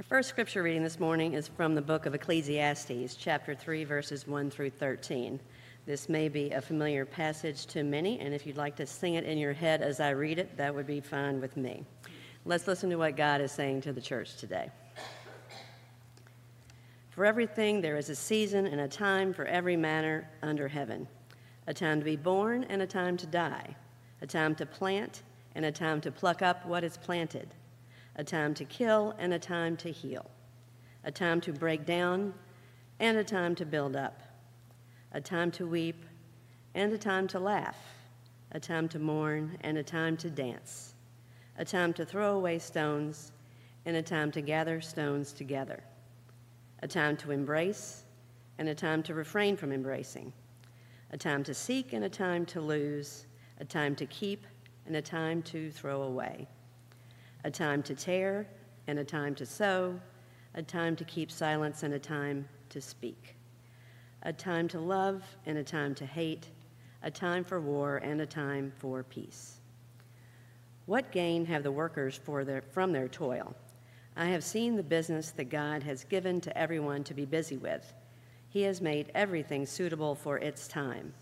Our first scripture reading this morning is from the book of Ecclesiastes, chapter 3, verses 1 through 13. This may be a familiar passage to many, and if you'd like to sing it in your head as I read it, that would be fine with me. Let's listen to what God is saying to the church today. For everything, there is a season and a time for every manner under heaven a time to be born and a time to die, a time to plant and a time to pluck up what is planted, a time to kill and a time to heal, a time to break down and a time to build up, a time to weep and a time to laugh, a time to mourn and a time to dance, a time to throw away stones and a time to gather stones together a time to embrace and a time to refrain from embracing, a time to seek and a time to lose, a time to keep and a time to throw away, a time to tear and a time to sew, a time to keep silence and a time to speak, a time to love and a time to hate, a time for war and a time for peace. What gain have the workers their, from their toil? I have seen the business that God has given to everyone to be busy with. He has made everything suitable for its time.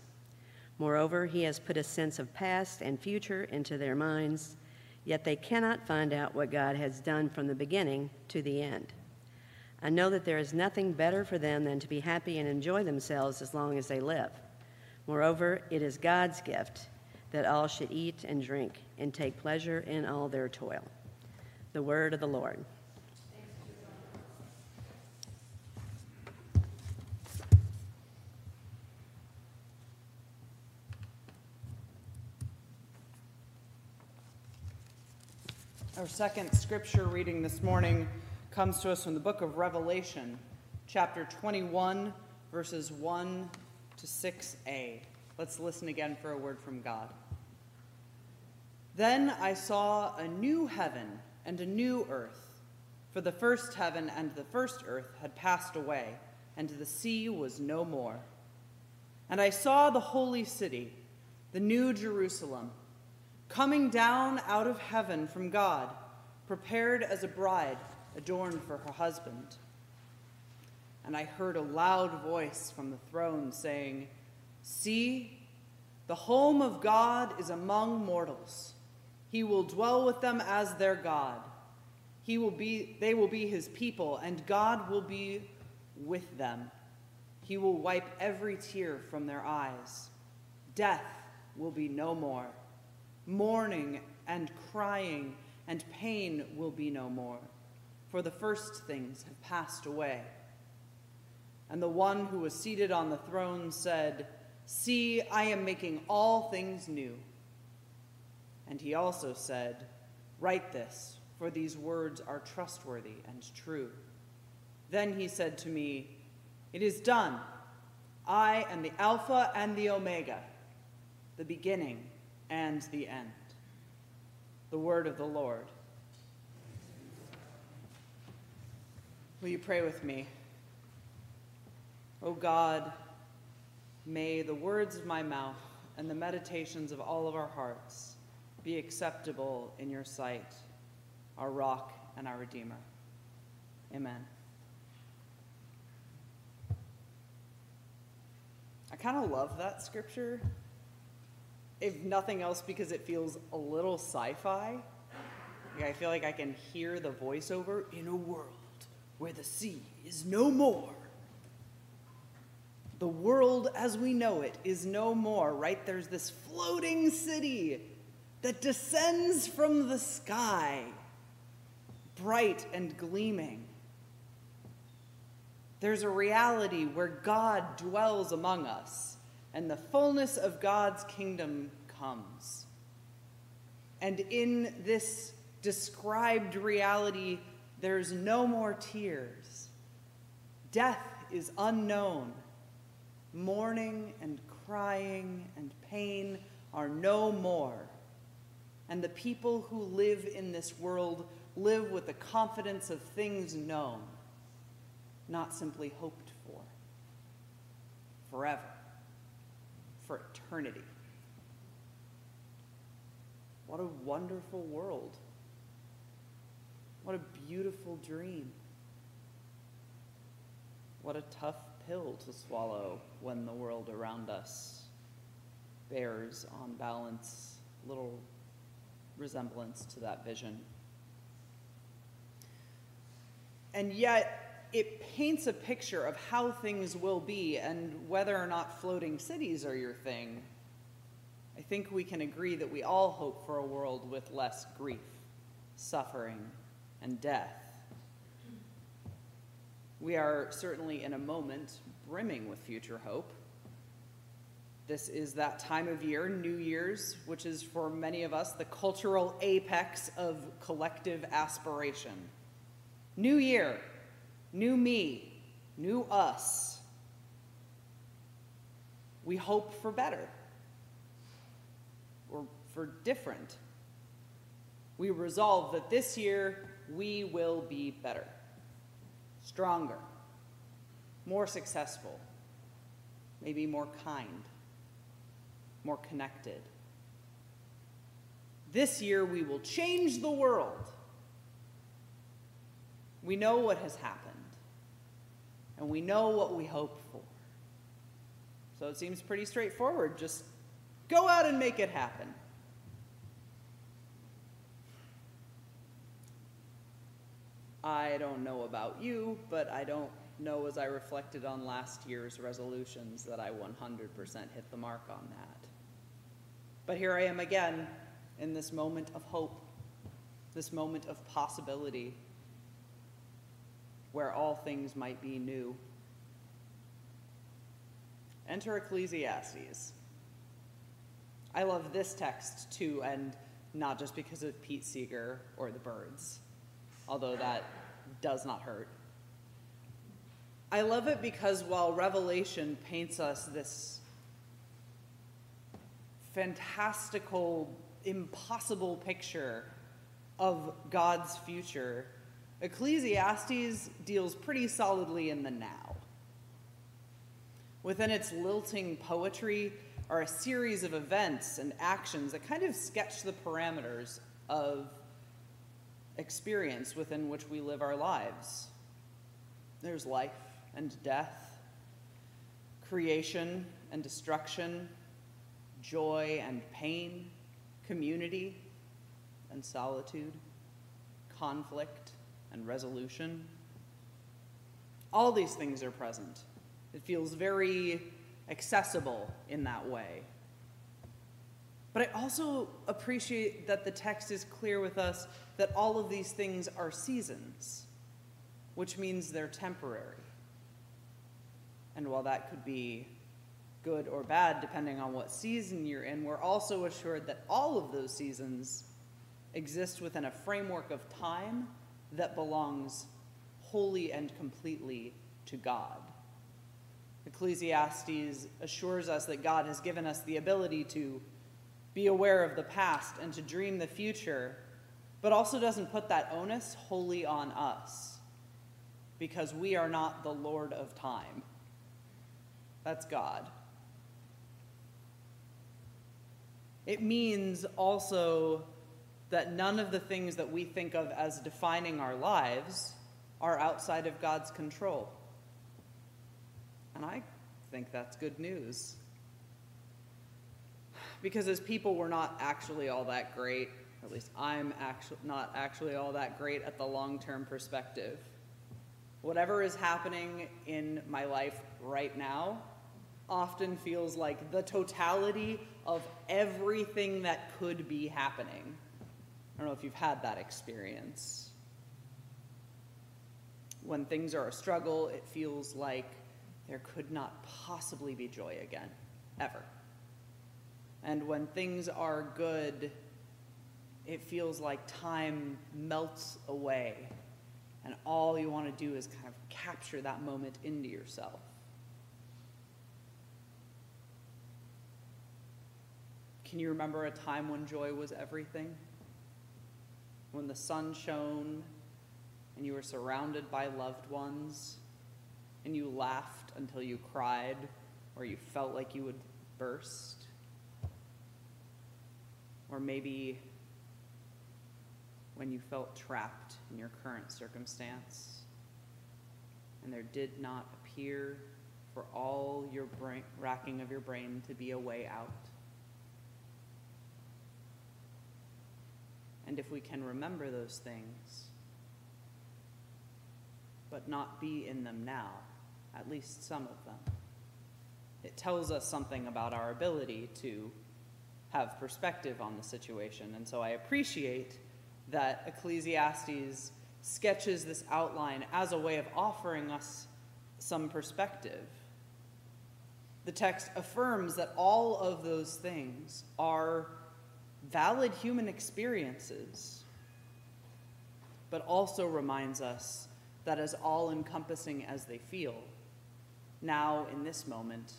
Moreover, He has put a sense of past and future into their minds, yet they cannot find out what God has done from the beginning to the end. I know that there is nothing better for them than to be happy and enjoy themselves as long as they live. Moreover, it is God's gift that all should eat and drink and take pleasure in all their toil. The word of the Lord. Our second scripture reading this morning comes to us from the book of Revelation, chapter 21, verses 1 to 6a. Let's listen again for a word from God. Then I saw a new heaven and a new earth, for the first heaven and the first earth had passed away, and the sea was no more. And I saw the holy city, the new Jerusalem coming down out of heaven from God, prepared as a bride adorned for her husband. And I heard a loud voice from the throne saying, See, the home of God is among mortals. He will dwell with them as their God. He will be, they will be his people, and God will be with them. He will wipe every tear from their eyes. Death will be no more. Mourning and crying and pain will be no more, for the first things have passed away. And the one who was seated on the throne said, See, I am making all things new. And he also said, Write this, for these words are trustworthy and true. Then he said to me, It is done. I am the Alpha and the Omega, the beginning and the end. The word of the Lord. Will you pray with me? O oh God, may the words of my mouth and the meditations of all of our hearts be acceptable in your sight, our rock and our Redeemer. Amen. I kind of love that scripture if nothing else, because it feels a little sci fi. I feel like I can hear the voiceover in a world where the sea is no more. The world as we know it is no more, right? There's this floating city that descends from the sky, bright and gleaming. There's a reality where God dwells among us and the fullness of God's kingdom comes. And in this described reality, there's no more tears. Death is unknown. Mourning and crying and pain are no more. And the people who live in this world live with the confidence of things known, not simply hoped for, forever for eternity. What a wonderful world. What a beautiful dream. What a tough pill to swallow when the world around us bears on balance little resemblance to that vision. And yet, it paints a picture of how things will be and whether or not floating cities are your thing. I think we can agree that we all hope for a world with less grief, suffering, and death. We are certainly in a moment brimming with future hope. This is that time of year, New Year's, which is for many of us the cultural apex of collective aspiration. New year, new me, new us. We hope for better or for different. We resolve that this year we will be better, stronger, more successful, maybe more kind, more connected. This year we will change the world. We know what has happened, and we know what we hope for. So it seems pretty straightforward. Just go out and make it happen. I don't know about you, but I don't know as I reflected on last year's resolutions that I 100% hit the mark on that. But here I am again in this moment of hope, this moment of possibility, where all things might be new. Enter Ecclesiastes. I love this text too, and not just because of Pete Seeger or the Byrds although that does not hurt. I love it because while Revelation paints us this fantastical, impossible picture of God's future, Ecclesiastes deals pretty solidly in the now. Within its lilting poetry are a series of events and actions that kind of sketch the parameters of experience within which we live our lives. There's life and death, creation and destruction, joy and pain, community and solitude, conflict and resolution. All these things are present. It feels very accessible in that way. But I also appreciate that the text is clear with us that all of these things are seasons, which means they're temporary. And while that could be good or bad depending on what season you're in, we're also assured that all of those seasons exist within a framework of time that belongs wholly and completely to God. Ecclesiastes assures us that God has given us the ability to be aware of the past and to dream the future but also doesn't put that onus wholly on us because we are not the Lord of time. That's God. It means also that none of the things that we think of as defining our lives are outside of God's control. And I think that's good news. Because as people, we're not actually all that great at least I'm actually not actually all that great at the long-term perspective. Whatever is happening in my life right now often feels like the totality of everything that could be happening. I don't know if you've had that experience. When things are a struggle, it feels like there could not possibly be joy again, ever. And when things are good, it feels like time melts away and all you want to do is kind of capture that moment into yourself. Can you remember a time when joy was everything? When the sun shone and you were surrounded by loved ones and you laughed until you cried or you felt like you would burst? Or maybe when you felt trapped in your current circumstance and there did not appear for all your brain, racking of your brain to be a way out. And if we can remember those things, but not be in them now, at least some of them, it tells us something about our ability to have perspective on the situation. And so I appreciate that Ecclesiastes sketches this outline as a way of offering us some perspective. The text affirms that all of those things are valid human experiences, but also reminds us that as all encompassing as they feel, now in this moment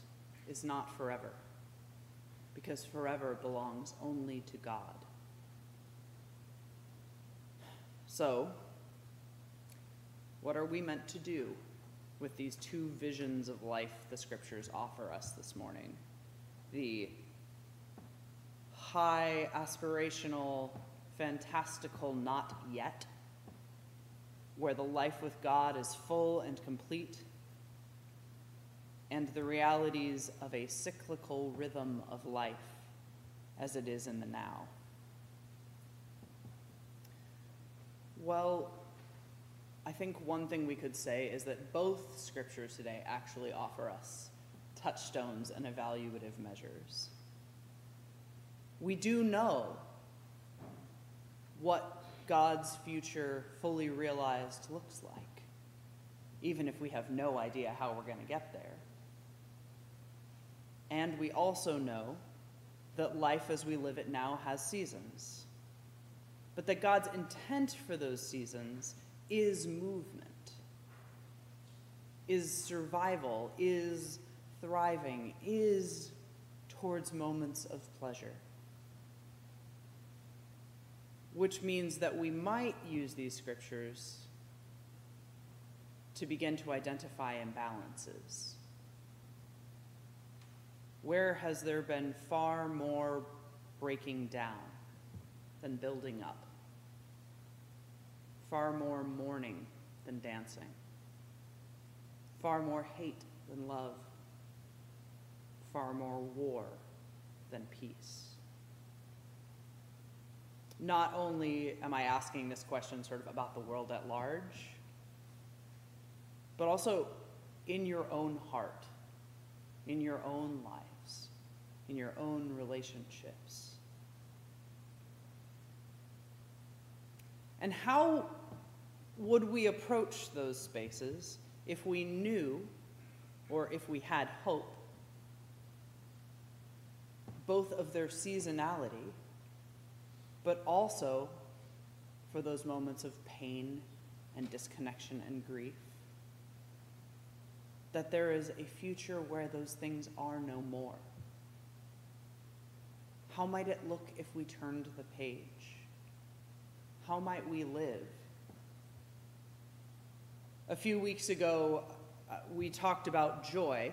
is not forever, because forever belongs only to God. So, what are we meant to do with these two visions of life the scriptures offer us this morning? The high, aspirational, fantastical not yet, where the life with God is full and complete, and the realities of a cyclical rhythm of life as it is in the now. Well, I think one thing we could say is that both scriptures today actually offer us touchstones and evaluative measures. We do know what God's future fully realized looks like, even if we have no idea how we're going to get there. And we also know that life as we live it now has seasons but that God's intent for those seasons is movement, is survival, is thriving, is towards moments of pleasure. Which means that we might use these scriptures to begin to identify imbalances. Where has there been far more breaking down than building up? far more mourning than dancing, far more hate than love, far more war than peace. Not only am I asking this question sort of about the world at large, but also in your own heart, in your own lives, in your own relationships. And how would we approach those spaces if we knew or if we had hope both of their seasonality, but also for those moments of pain and disconnection and grief? That there is a future where those things are no more. How might it look if we turned the page? How might we live a few weeks ago, uh, we talked about joy,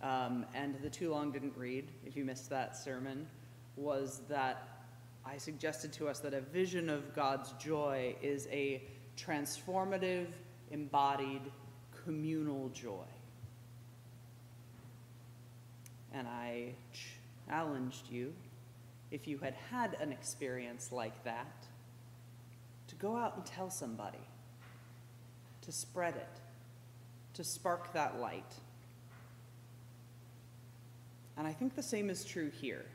um, and the Too Long Didn't Read, if you missed that sermon, was that I suggested to us that a vision of God's joy is a transformative, embodied, communal joy. And I challenged you, if you had had an experience like that, to go out and tell somebody to spread it, to spark that light. And I think the same is true here.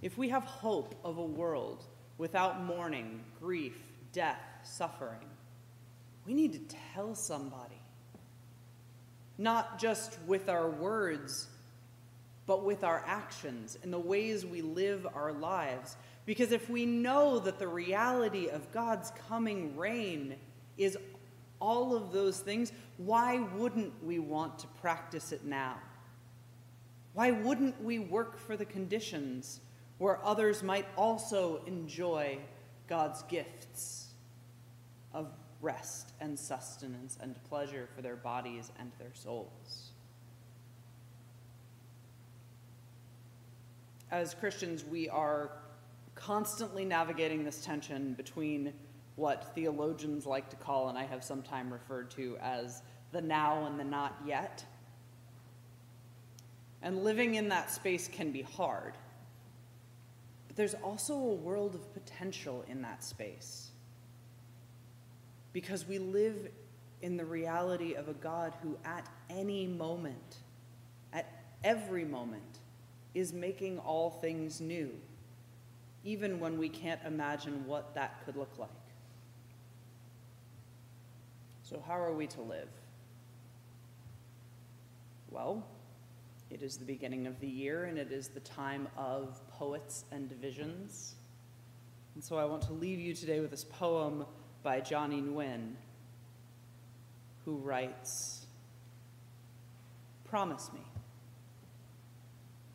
If we have hope of a world without mourning, grief, death, suffering, we need to tell somebody. Not just with our words, but with our actions and the ways we live our lives. Because if we know that the reality of God's coming reign is all of those things, why wouldn't we want to practice it now? Why wouldn't we work for the conditions where others might also enjoy God's gifts of rest and sustenance and pleasure for their bodies and their souls? As Christians, we are constantly navigating this tension between what theologians like to call, and I have sometimes referred to as the now and the not yet. And living in that space can be hard. There's also a world of potential in that space. Because we live in the reality of a God who, at any moment, at every moment, is making all things new, even when we can't imagine what that could look like. So, how are we to live? Well, it is the beginning of the year and it is the time of poets and divisions. And so I want to leave you today with this poem by Johnny Nguyen, who writes Promise me,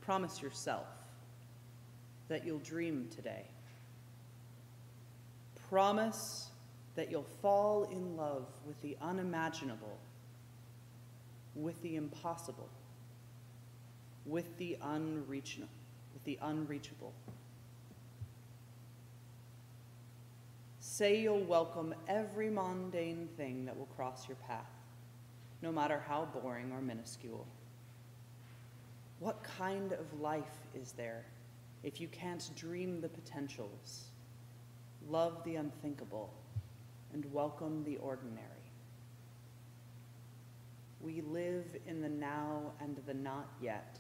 promise yourself that you'll dream today. Promise that you'll fall in love with the unimaginable, with the impossible, with the unreachable, with the unreachable. Say you'll welcome every mundane thing that will cross your path, no matter how boring or minuscule. What kind of life is there if you can't dream the potentials, love the unthinkable, and welcome the ordinary? We live in the now and the not yet,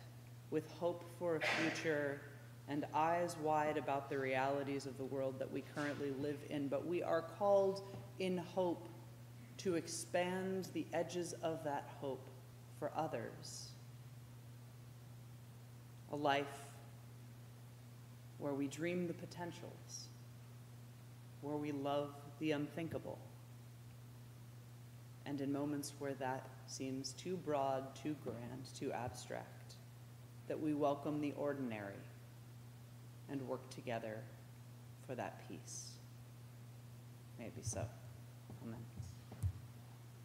with hope for a future and eyes wide about the realities of the world that we currently live in, but we are called in hope to expand the edges of that hope for others. A life where we dream the potentials, where we love the unthinkable, and in moments where that seems too broad, too grand, too abstract, that we welcome the ordinary and work together for that peace. May it be so. Amen.